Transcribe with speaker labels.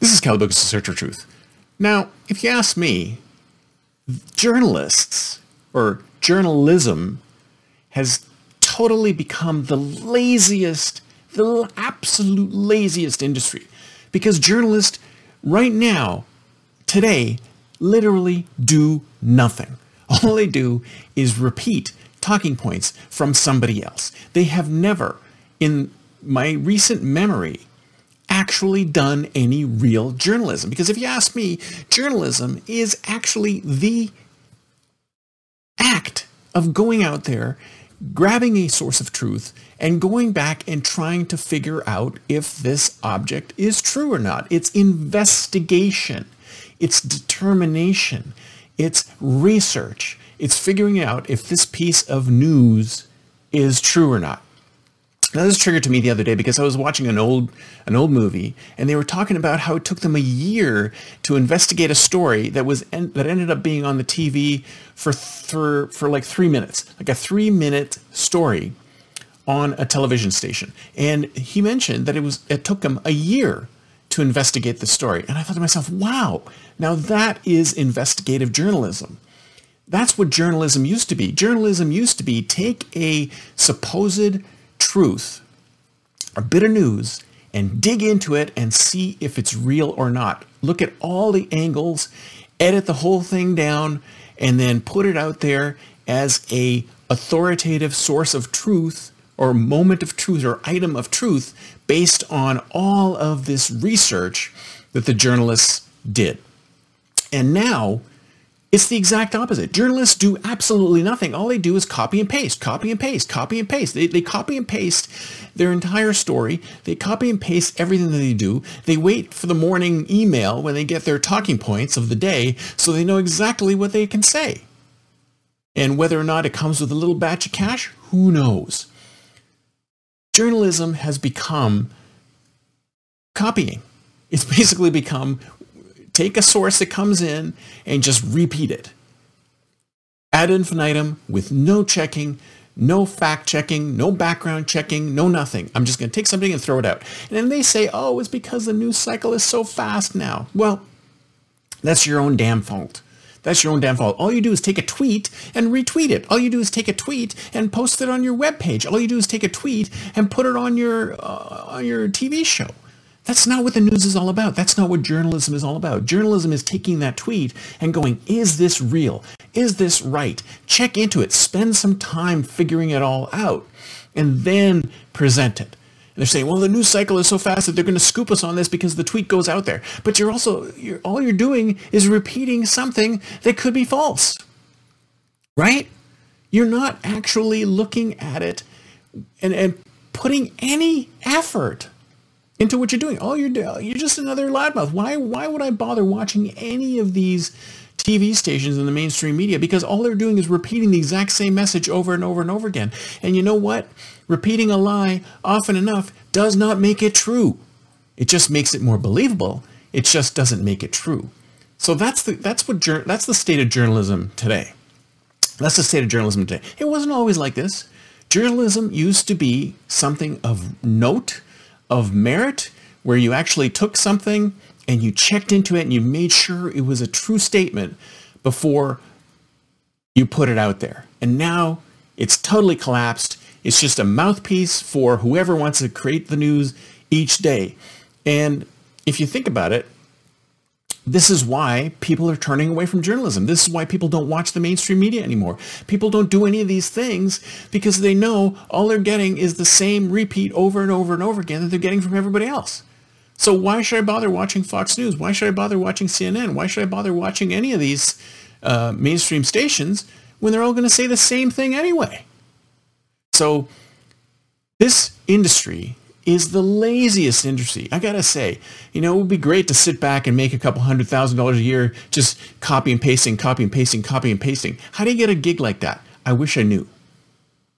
Speaker 1: This is Calibogus, the Search for Truth. Now, if you ask me, journalists or journalism has totally become the laziest, the absolute laziest industry. Because journalists right now, today, literally do nothing. All they do is repeat talking points from somebody else. They have never, in my recent memory, actually done any real journalism. Because if you ask me, journalism is actually the act of going out there, grabbing a source of truth, and going back and trying to figure out if this object is true or not. It's investigation. It's determination. It's research. It's figuring out if this piece of news is true or not. Now this triggered to me the other day because I was watching an old an old movie and they were talking about how it took them a year to investigate a story that was en- that ended up being on the TV for for for like 3 minutes, like a 3 minute story on a television station. And he mentioned that it was it took him a year to investigate the story. And I thought to myself, wow, now that is investigative journalism. That's what journalism used to be. Journalism used to be take a supposed truth, a bit of news, and dig into it and see if it's real or not. Look at all the angles, edit the whole thing down, and then put it out there as a authoritative source of truth or moment of truth or item of truth based on all of this research that the journalists did. And now it's the exact opposite. Journalists do absolutely nothing. All they do is copy and paste, copy and paste, copy and paste. They, they copy and paste their entire story. They copy and paste everything that they do. They wait for the morning email when they get their talking points of the day so they know exactly what they can say. And whether or not it comes with a little batch of cash, who knows? Journalism has become copying. It's basically become take a source that comes in and just repeat it. Ad infinitum with no checking, no fact checking, no background checking, no nothing. I'm just going to take something and throw it out. And then they say, oh, it's because the news cycle is so fast now. Well, that's your own damn fault. That's your own damn fault. All you do is take a tweet and retweet it. All you do is take a tweet and post it on your webpage. All you do is take a tweet and put it on your uh, on your TV show. That's not what the news is all about. That's not what journalism is all about. Journalism is taking that tweet and going, is this real? Is this right? Check into it. Spend some time figuring it all out and then present it. And they're saying, well, the news cycle is so fast that they're going to scoop us on this because the tweet goes out there. But you're also, you're, all you're doing is repeating something that could be false. Right? You're not actually looking at it and, and putting any effort into what you're doing. Oh, you're you're just another loudmouth. Why why would I bother watching any of these TV stations in the mainstream media? Because all they're doing is repeating the exact same message over and over and over again. And you know what? Repeating a lie often enough does not make it true. It just makes it more believable. It just doesn't make it true. So that's the that's what that's the state of journalism today. That's the state of journalism today. It wasn't always like this. Journalism used to be something of note of merit where you actually took something and you checked into it and you made sure it was a true statement before you put it out there. And now it's totally collapsed. It's just a mouthpiece for whoever wants to create the news each day. And if you think about it, this is why people are turning away from journalism. This is why people don't watch the mainstream media anymore. People don't do any of these things because they know all they're getting is the same repeat over and over and over again that they're getting from everybody else. So why should I bother watching Fox News? Why should I bother watching CNN? Why should I bother watching any of these uh, mainstream stations when they're all going to say the same thing anyway? So this industry is the laziest industry. I gotta say, you know, it would be great to sit back and make a couple hundred thousand dollars a year just copy and pasting, copy and pasting, copy and pasting. How do you get a gig like that? I wish I knew.